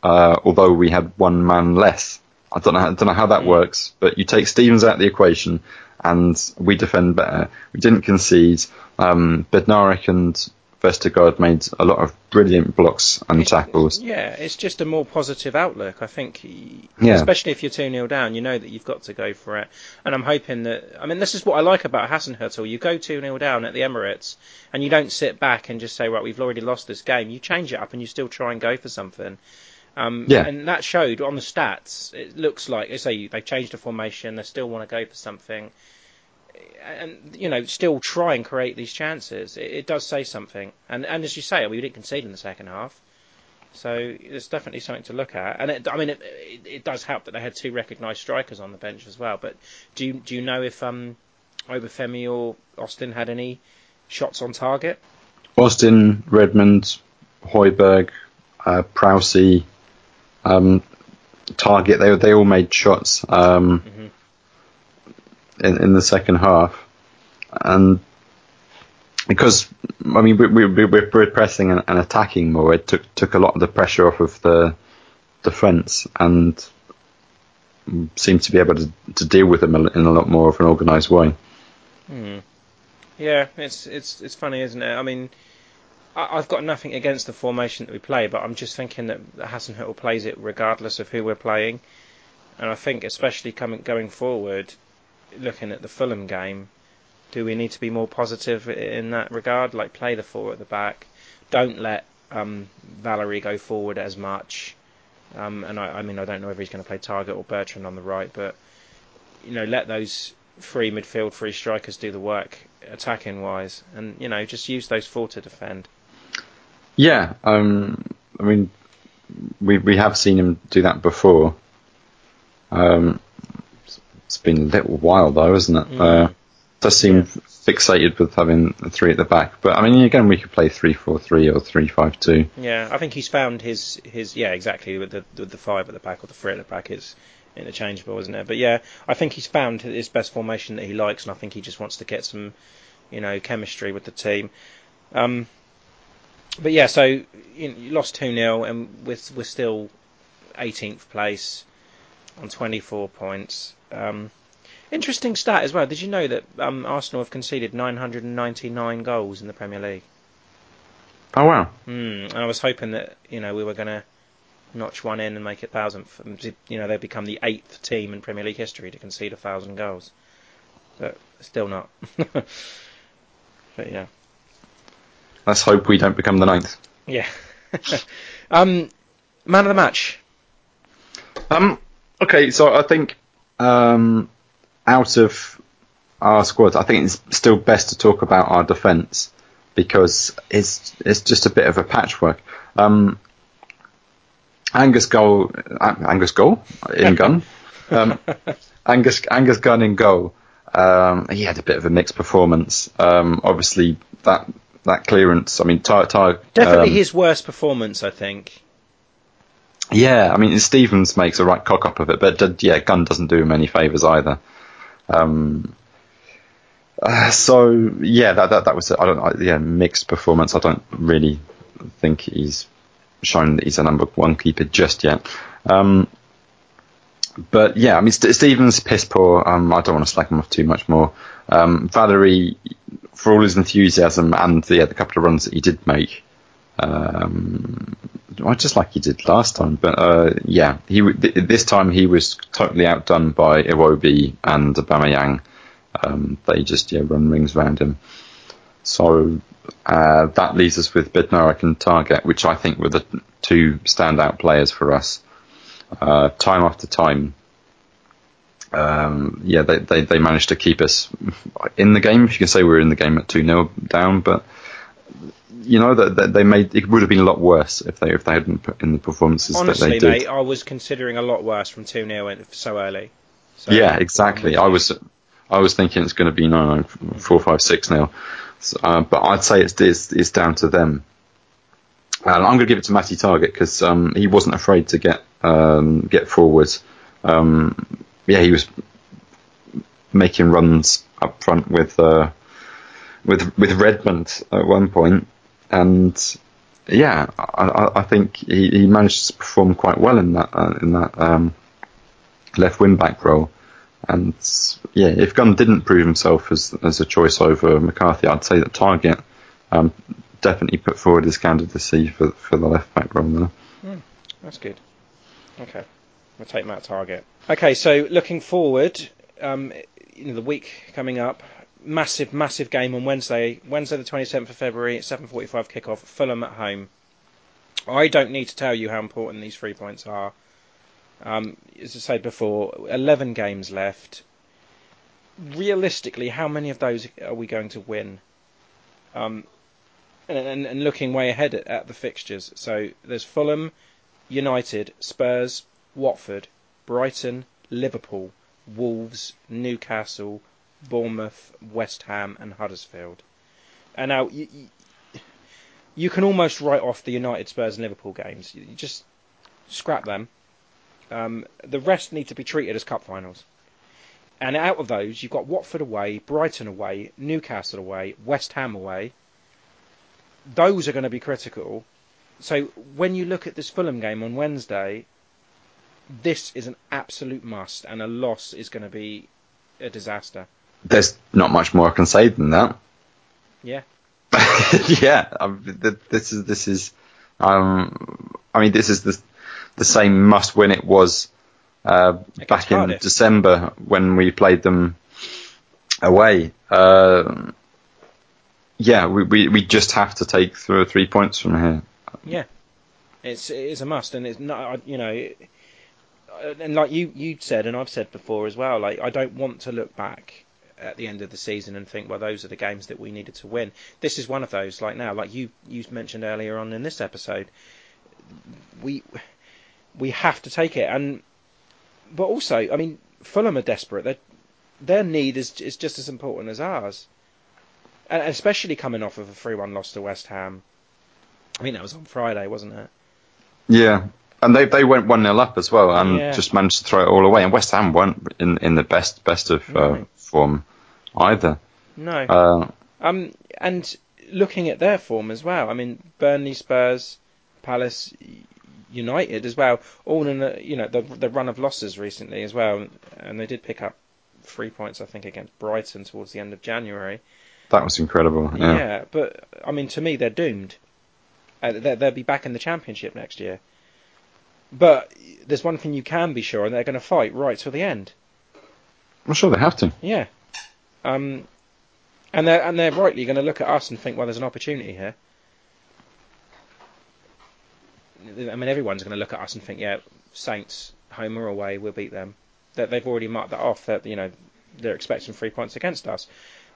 uh, although we had one man less. I don't know, I don't know how that mm. works, but you take Stephens out of the equation, and we defend better. We didn't concede. Um, Bednarek and Vestergaard made a lot of brilliant blocks and tackles. Yeah, it's just a more positive outlook. I think, yeah. especially if you're 2 0 down, you know that you've got to go for it. And I'm hoping that, I mean, this is what I like about Hasenhüttl. You go 2 0 down at the Emirates and you don't sit back and just say, right, we've already lost this game. You change it up and you still try and go for something. Um, yeah. And that showed on the stats. It looks like, I say, they've changed the formation, they still want to go for something and you know still try and create these chances. It, it, does say something, and and as you say, we didn't concede in the second half, so it's definitely something to look at. And it, I mean, it, it, it does help that they had two recognised strikers on the bench as well. But do you do you know if um, Obafemi or Austin had any shots on target? Austin, Redmond, Højbjerg, uh, Prowsey, um, Targett. They they all made shots. Um, mm-hmm in, in the second half, and because I mean we, we, we're pressing and, and, attacking more, it took took a lot of the pressure off of the defence and seemed to be able to, to deal with them in a lot more of an organised way. Hmm. Yeah, it's it's it's funny, isn't it? I mean, I, have got nothing against the formation that we play, but I'm just thinking that Hasenhüttl plays it regardless of who we're playing, and I think especially coming going forward, looking at the Fulham game, do we need to be more positive in that regard? Like play the four at the back, don't let um, Valery go forward as much. Um, and I, I, mean, I don't know if he's going to play Targett or Bertrand on the right, but you know, let those free midfield, free strikers do the work attacking wise, and you know, just use those four to defend. Yeah, um, I mean, we we have seen him do that before. Um, been a little while though, isn't it? Mm. Uh, does seem yeah. fixated with having three at the back, but I mean, again, we could play three four three or three five two. Yeah, I think he's found his his yeah exactly with the with the five at the back or the three at the back is interchangeable, isn't it? But yeah, I think he's found his best formation that he likes, and I think he just wants to get some you know chemistry with the team. Um, but yeah, so you, know, you lost two 0 and we're we're still 18th place on 24 points. Um, interesting stat as well. Did you know that um, Arsenal have conceded 999 goals in the Premier League? Oh wow! Mm, and I was hoping that you know we were going to notch one in and make it thousandth. You know, they've become the eighth team in Premier League history to concede a thousand goals, but still not. but yeah, let's hope we don't become the ninth. Yeah. um, man of the match. Um. Okay, so I think um, out of our squad, I think it's still best to talk about our defence because it's it's just a bit of a patchwork. Um, Angus goal, uh, Angus goal in gun, um, Angus Angus Gunn in goal. Um, he had a bit of a mixed performance. Um, obviously, that that clearance. I mean, Ty, Ty, definitely um, his worst performance. I think. Yeah, I mean Stephens makes a right cock up of it, but uh, yeah, Gunn doesn't do him any favours either. Um, uh, so yeah, that, that that was I don't I, yeah mixed performance. I don't really think he's shown that he's a number one keeper just yet. Um, but yeah, I mean St- Stephens piss poor. Um, I don't want to slack him off too much more. Um, Valery, for all his enthusiasm and the, yeah, the couple of runs that he did make, um, just like he did last time, but uh, yeah, he this time he was totally outdone by Iwobi and Aubameyang. Um, they just yeah run rings around him. So uh, that leaves us with Bednarek and Targett, which I think were the two standout players for us. Uh, time after time, um, yeah, they, they, they managed to keep us in the game. If you can say we were in the game at two 0 down, but you know that, that, they made it would have been a lot worse if they if they hadn't put in the performances Honestly, that they did. Mate, I was considering a lot worse from two 0 so early. So, yeah, exactly. I was I was thinking it's going to be no, no four five six now So, uh, but I'd say it's, it's, it's down to them. And I'm going to give it to Matty Targett because um, he wasn't afraid to get um, get forward. Um, yeah, he was making runs up front with uh, with with Redmond at one point, and yeah, I, I think he, he, managed to perform quite well in that uh, in that um, left wing back role. And yeah, if Gunn didn't prove himself as as a choice over McCarthy, I'd say that Targett um, definitely put forward his candidacy for for the left back role there. Mm, that's good. Okay, we'll take Matt Targett. Okay, so looking forward, um, you know, the week coming up, massive, massive game on Wednesday, Wednesday the 27th of February at 7:45 kickoff, Fulham at home. I don't need to tell you how important these three points are. Um, as I said before, 11 games left. Realistically, how many of those are we going to win? Um, and, and, and, looking way ahead at, at the fixtures. So there's Fulham, United, Spurs, Watford, Brighton, Liverpool, Wolves, Newcastle, Bournemouth, West Ham, and Huddersfield. And now you, you, you can almost write off the United, Spurs, and Liverpool games. You just scrap them um, the rest need to be treated as cup finals. And out of those, you've got Watford away, Brighton away, Newcastle away, West Ham away. Those are going to be critical. So when you look at this Fulham game on Wednesday, this is an absolute must, and a loss is going to be a disaster. There's not much more I can say than that. Yeah. yeah. this is this is. Um, I mean, this is the the same must win it was uh, back in. December when we played them away. Uh, yeah, we, we, we just have to take three, three points from here. Yeah, it's it is a must, and it's not you know, and like you you said, and I've said before as well. Like I don't want to look back at the end of the season and think, well, those are the games that we needed to win. This is one of those. Like now, like you you mentioned earlier on in this episode, we we have to take it. And but also, I mean, Fulham are desperate. Their their need is is just as important as ours, and especially coming off of a three-one loss to West Ham. I mean, that was on Friday, wasn't it? Yeah, and they they went one 0 up as well, and yeah. just managed to throw it all away. And West Ham weren't in in the best best of uh, form either. No. Uh, um, and looking at their form as well. I mean, Burnley, Spurs, Palace. United as well, all in the you know the the run of losses recently as well, and they did pick up three points I think against Brighton towards the end of January. That was incredible. Yeah, yeah but I mean to me they're doomed. Uh, they'll be back in the Championship next year. But there's one thing you can be sure, and they're going to fight right till the end. I'm sure they have to. Yeah. Um, and they're and they're rightly going to look at us and think, well, there's an opportunity here. I mean, everyone's going to look at us and think, yeah, Saints, home or away, we'll beat them. That they've already marked that off. That you know, they're expecting three points against us.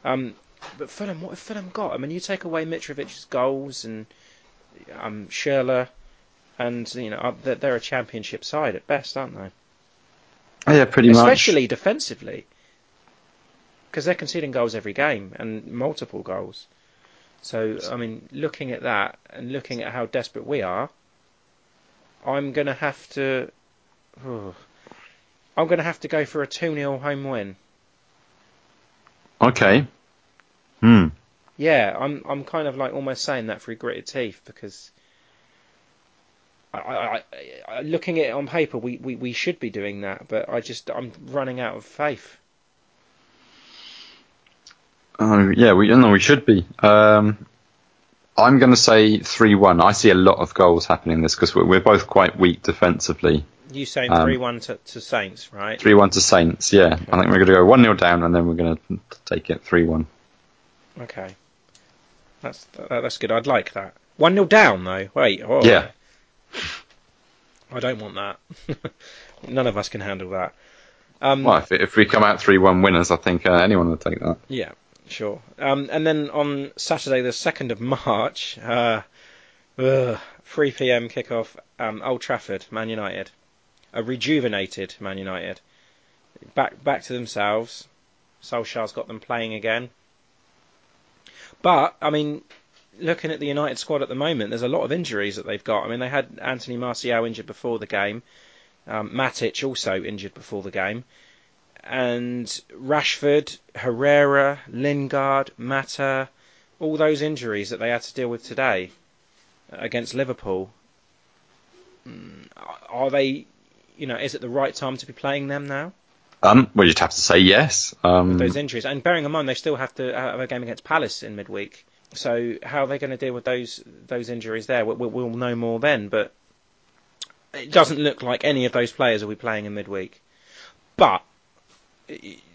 Um, but Fulham, what have Fulham got? I mean, you take away Mitrovic's goals and um, Schürrle, and you know, they're a championship side at best, aren't they? Yeah, pretty Especially much. Especially defensively, because they're conceding goals every game and multiple goals. So, I mean, looking at that and looking at how desperate we are, I'm going to have to. Oh, I'm going to have to go for a 2 0 home win. Okay. Hmm. Yeah, I'm I'm kind of like almost saying that through gritted teeth because I, I, I, looking at it on paper, we, we, we should be doing that, but I just I'm running out of faith. Oh yeah, we no, we should be. Um, I'm going to say 3 1. I see a lot of goals happening in this because we're, we're, both quite weak defensively. You saying 3 um, 1 to, to, Saints, right? 3 1 to Saints, yeah. Okay. I think we're going to go 1 0 down and then we're going to take it 3 1. Okay. That's that's good. I'd like that. 1 0 down, though. Wait. Oh. Yeah. I don't want that. None of us can handle that. Um, well, if, if we come out 3 1 winners, I think uh, anyone would take that. Yeah. Sure. Um, and then on Saturday, the 2nd of March, uh, ugh, 3 p.m. kickoff, um, Old Trafford, Man United. A rejuvenated Man United. Back back to themselves. Solskjaer's got them playing again. But I mean, looking at the United squad at the moment, there's a lot of injuries that they've got. I mean, they had Anthony Martial injured before the game, um, Matic also injured before the game, and Rashford, Herrera, Lingard, Mata, all those injuries that they had to deal with today against Liverpool. Mm, are they, you know, is it the right time to be playing them now? Um, well, you'd have to say yes. Um, those injuries, and bearing in mind they still have to have a game against Palace in midweek. So how are they going to deal with those those injuries there? We'll, we'll know more then, but it doesn't look like any of those players will be playing in midweek. But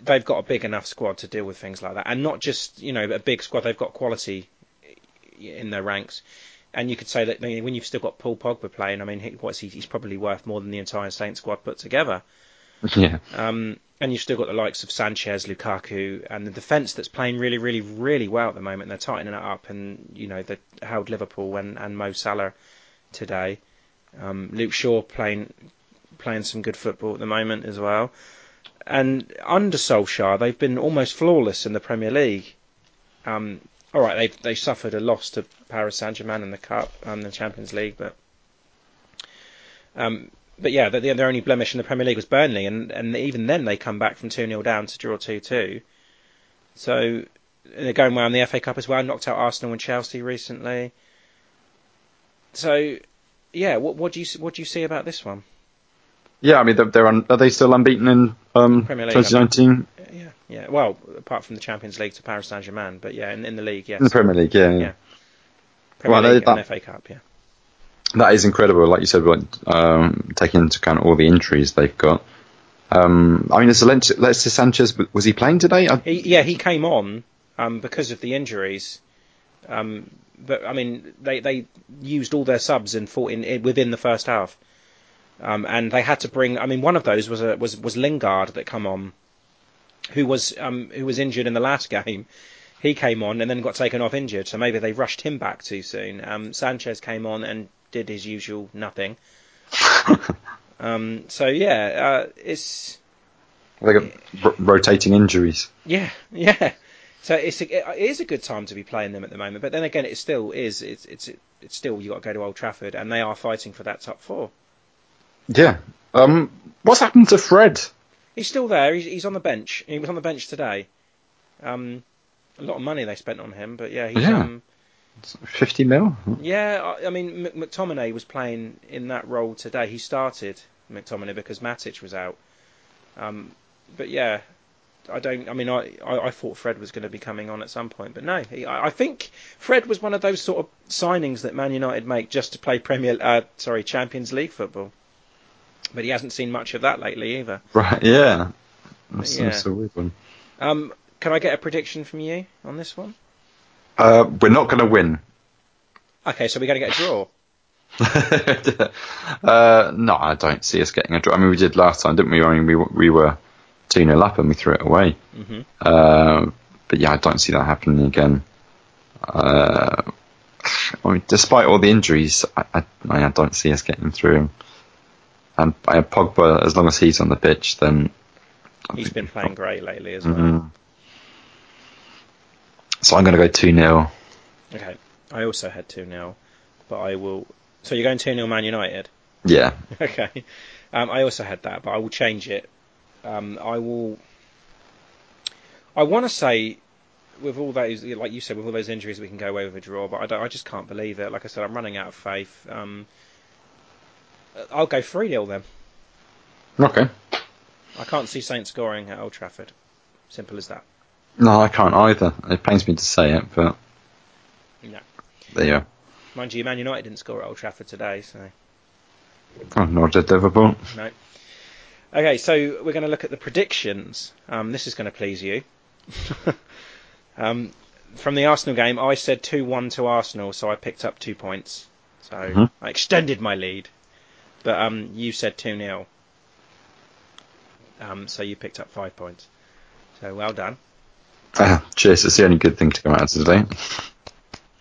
they've got a big enough squad to deal with things like that, and not just you know a big squad. They've got quality in their ranks, and you could say that when you've still got Paul Pogba playing, I mean, what's he? He's probably worth more than the entire Saints squad put together. Yeah. Um, and you've still got the likes of Sanchez, Lukaku, and the defence that's playing really, really, really well at the moment. They're tightening it up, and you know they held Liverpool and, and Mo Salah today. Um, Luke Shaw playing playing some good football at the moment as well. And under Solskjaer, they've been almost flawless in the Premier League. Um, all right, they they suffered a loss to Paris Saint Germain in the cup and the Champions League, but um, but yeah, the, their only blemish in the Premier League was Burnley, and, and even then they come back from 2 0 down to draw 2 2. So they're going well in the FA Cup as well, knocked out Arsenal and Chelsea recently. So, yeah, what, what do you what do you see about this one? Yeah, I mean, they're, they're un, are they still unbeaten in um, Premier League, 2019? Yeah, yeah. Well, apart from the Champions League to Paris Saint Germain, but yeah, in, in the league, yes. In the Premier League, yeah, yeah. yeah. Premier well, League they, and FA Cup, yeah that is incredible. Like you said, um, taking into account all the injuries they've got. Um, I mean, is Alexis Sanchez was he playing today? He, yeah, he came on um, because of the injuries. Um, but I mean, they they used all their subs in, in, in within the first half, um, and they had to bring. I mean, one of those was a, was was Lingard that come on, who was um, who was injured in the last game. He came on and then got taken off injured, so maybe they rushed him back too soon. Um, Sanchez came on and did his usual nothing. um, so yeah, uh, it's like got r- rotating injuries. Yeah, yeah. So it's a, it is a good time to be playing them at the moment. But then again, it still is. It's it's it's still you got to go to Old Trafford, and they are fighting for that top four. Yeah. Um. What's happened to Fred? He's still there. He's, he's on the bench. He was on the bench today. Um, a lot of money they spent on him, but yeah, he's yeah. um, 50 mil? Yeah, I mean, McTominay was playing in that role today. He started McTominay because Matic was out. Um, but yeah, I don't. I mean, I, I, I, thought Fred was going to be coming on at some point, but no. He, I, I, think Fred was one of those sort of signings that Man United make just to play Premier, uh, sorry, Champions League football. But he hasn't seen much of that lately either. Right? Yeah. That's, yeah. that's a weird one. Um, can I get a prediction from you on this one? Uh, we're not going to win. Okay, so we're going to get a draw. uh, no, I don't see us getting a draw. I mean, we did last time, didn't we? I mean, we we were two 0 up and we threw it away. Mm-hmm. Uh, but yeah, I don't see that happening again. Uh, I mean, despite all the injuries, I, I, I, don't see us getting through. And uh, Pogba, as long as he's on the pitch, then he's been playing great lately as well. Mm-hmm. So I'm going to go 2 0. Okay. I also had 2 0, but I will. So you're going 2 0 Man United? Yeah. Okay. Um, I also had that, but I will change it. Um, I will. I want to say, with all those, like you said, with all those injuries, we can go away with a draw, but I, I just can't believe it. Like I said, I'm running out of faith. Um, I'll go 3 0 then. Okay. I can't see Saints scoring at Old Trafford. Simple as that. No, I can't either. It pains me to say it, but. No. There you are. Mind you, Man United didn't score at Old Trafford today, so. Oh, nor did Liverpool. No. Okay, so we're going to look at the predictions. Um, this is going to please you. um, from the Arsenal game, I said 2 1 to Arsenal, so I picked up two points. So mm-hmm. I extended my lead. But um, you said 2 0. Um, so you picked up five points. So well done. Uh, cheers. It's the only good thing to come out of today.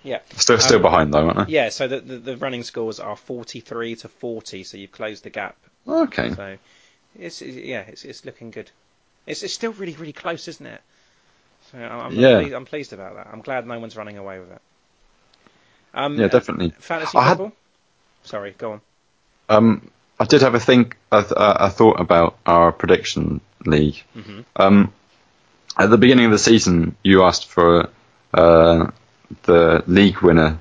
Yeah. Still, still um, behind though, aren't I? Yeah. So the, the, the running scores are 43 to 40. So you've closed the gap. Okay. So it's, yeah, it's it's looking good. It's it's still really really close, isn't it? So I'm, I'm, Yeah. pleased, I'm pleased about that. I'm glad no one's running away with it. Um, Yeah, definitely. Fantasy I had- football. Sorry, go on. Um, I did have a think, a, a thought about our prediction league. Mhm. Um, at the beginning of the season, you asked for uh, the league winner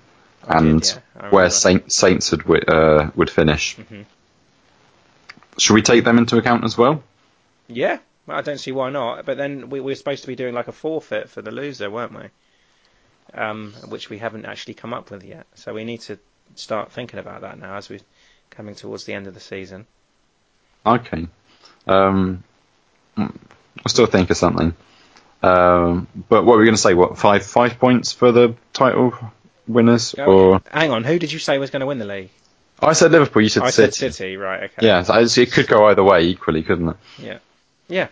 and did, yeah, where. Saint, Saints would uh, would finish. Mhm. Should we take them into account as well? Yeah, I don't see why not. But then we, we were supposed to be doing like a forfeit for the loser, weren't we? Um, which we haven't actually come up with yet. So we need to start thinking about that now as we're coming towards the end of the season. Okay. Um, I'll still think of something. Um, but what were we going to say? What five five points for the title winners? Oh, or Hang on, who did you say was going to win the league? I said Liverpool. You said I City. said City, right? Okay. Yeah, so it could go either way equally, couldn't it? Yeah.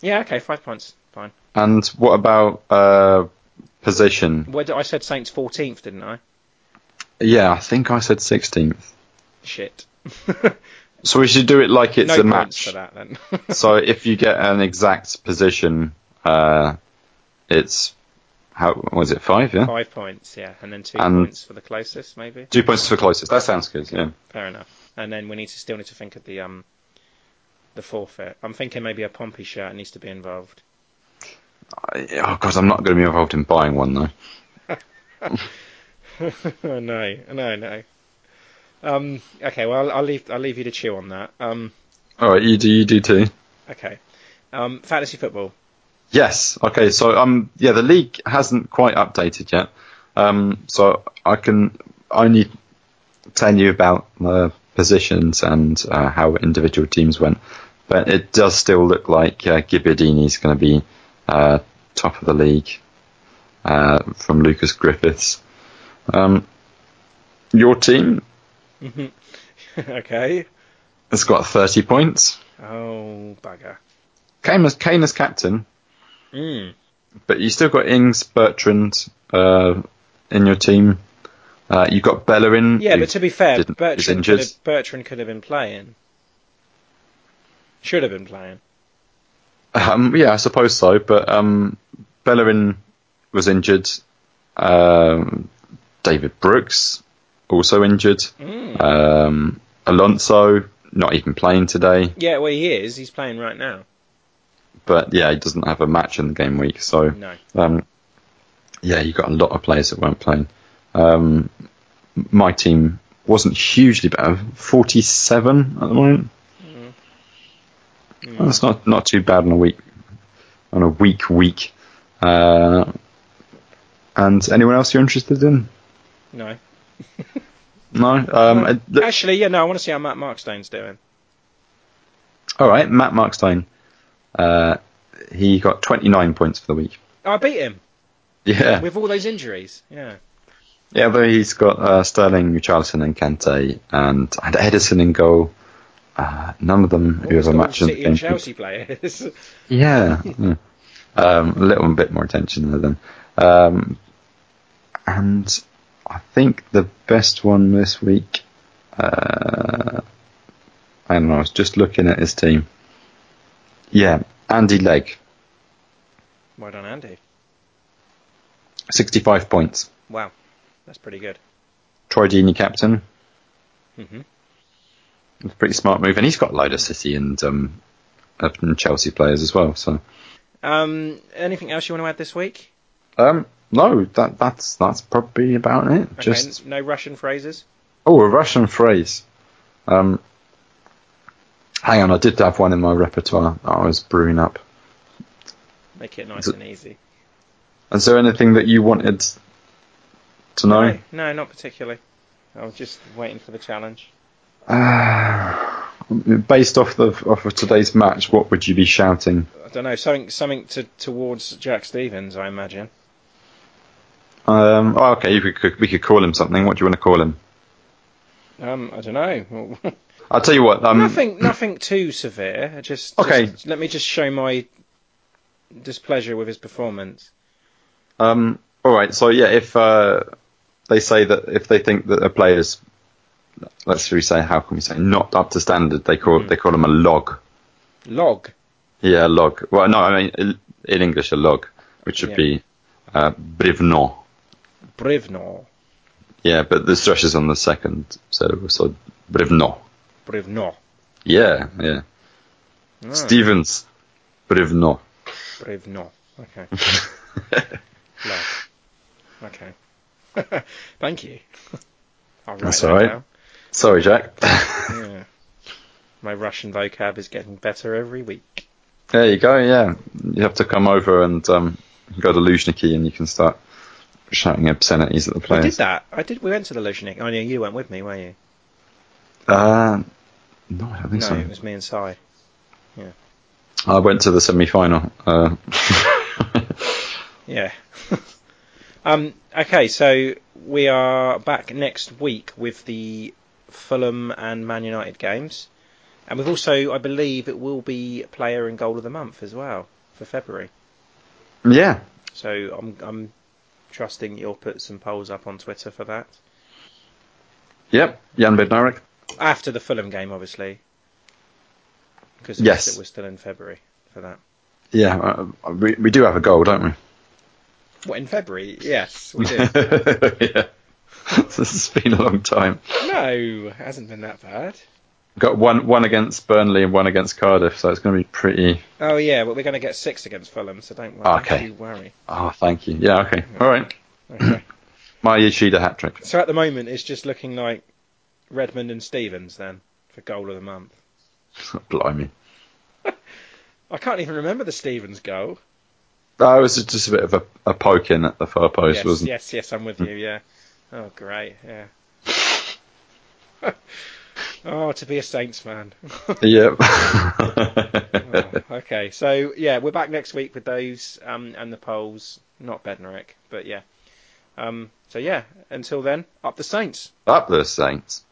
Yeah. Okay. Five points. Fine. And what about uh, position? Where did, I said Saints 14th, didn't I? Yeah, I think I said 16th. Shit. So we should do it like it's no a match. for that then. so if you get an exact position, uh, it's how was it five? Yeah, Five points, yeah, and then two And- points for the closest, maybe. two points for closest. That sounds good. Yeah. Fair enough. And then we need to still need to think of the um the forfeit. I'm thinking maybe a Pompey shirt needs to be involved. I- Oh god, I'm not going to be involved in buying one though. no, no, no. Um, okay, well, I'll, I'll leave I'll leave you to chew on that. Um, All right, you do. You do too. okay. Um, fantasy football. Yes. Okay. So um, yeah, the league hasn't quite updated yet. Um, so I can only tell you about the positions and uh, how individual teams went, but it does still look like uh, Gabbiadini is going to be uh, top of the league uh, from Lucas Griffiths. Um, your team okay. It's got 30 points. Oh bugger. Kane as Kane as captain, Mm. but you still got Ings, Bertrand uh, in your team. Uh, you got Bellerin. Yeah, but to be fair, Bertrand could, have, Bertrand could have been playing. Should have been playing. Um, yeah, I suppose so. But um, Bellerin was injured. Um, David Brooks also injured. Mm. Um, Alonso not even playing today. yeah, well, he is. He's playing right now. But yeah, he doesn't have a match in the game week. So No. um, yeah, you got a lot of players that weren't playing. Um, my team wasn't hugely better. Forty-seven at the moment. Mm. That's not not too bad on a week on a week week. Uh, and anyone else you're interested in? No. No. Um, uh, th- Actually, yeah, no. I want to see how Matt Markstone's doing. all right, Matt Markstein. Uh, he got 29 points for the week. Oh, I beat him Yeah, with all those injuries. Yeah. yeah, but he's got uh, Sterling, Richarlison, and Kante, and and Ederson in goal. Uh, none of them who have a match in the City and. Chelsea players. Yeah, yeah. Um, a little bit more attention there then. Um, and I think the best one this week. Uh, I don't know. I was just looking at his team. Yeah, Andy Legg, well done, Andy. sixty-five points. Wow, that's pretty good. Troy Deeney captain. hmm It's a pretty smart move, and he's got a load of City and um, and Chelsea players as well. So Um, anything else you want to add this week? Um, no, that that's that's probably about it. Okay, Just no Russian phrases. Oh, a Russian phrase. Um, hang on, I did have one in my repertoire that I was brewing up. Make it nice it- and easy. Is there anything that you wanted to know? No, no, not particularly. I was just waiting for the challenge. Uh, based off of off of today's match, what would you be shouting? I don't know, something something to, towards Jack Stephens, I imagine. Um, oh, okay, we could we could call him something. What do you want to call him? Um, I don't know. I'll tell you what. Um, nothing, nothing too severe. Just, Okay. just let me just show my displeasure with his performance. Um, all right. So yeah, if uh, they say that if they think that a player's, let's should we say, how can we say, not up to standard, they call Mhm. they call them a log. Log. Yeah, log. Well, no, I mean in English a log. which would Yeah. be uh, Brivno. Brivno. Yeah, but the stress is on the second syllable, so Brivno. Brivno. Yeah, yeah. Ah, Stephens. Brivno. Brivno. Okay. Love. Okay. Thank you. That's that all right. down. Sorry, Jack. Yeah. My Russian vocab is getting better every week. there you go. Yeah, you have to come over and um, go to Luzhniki and you can start shouting obscenities at the I players. did that. I did. We went to the Lushnik. Oh, yeah, you went with me, weren't you? Uh, no, I don't think No, so. it was me and Si. I went to the semi-final. Uh, Yeah. um, okay, so we are back next week with the Fulham and Man United games. And we've also, I believe, it will be player and goal of the month as well for February. yeah, So I'm, I'm trusting you'll put some polls up on Twitter for that. yep. Jan Bednarek. After the Fulham game, obviously. Because Yes. we're still in February for that. Yeah, uh, we we do have a goal, don't we? What, in February? Yes, we do. yeah. this has been a long time. no, it hasn't been that bad. Got one one against Burnley and one against Cardiff, so it's going to be pretty. Oh yeah, but we're going to get six against Fulham, so don't worry. Ah, okay. Don't worry. Oh, thank you. Yeah, okay, all right. Okay. My Yoshida hat trick. so at the moment, it's just looking like Redmond and Stephens then for goal of the month. Blimey. I can't even remember the Stephens goal. That was just a bit of a, a poke in at the far post, yes, wasn't it? yes, yes, I'm with you. Yeah. Oh, great. Yeah. oh, to be a Saints fan. Yep. Oh, okay, so yeah, we're back next week with those um, and the polls. Not Bednarek, but yeah. Um, so yeah, until then, up the Saints. Up the Saints.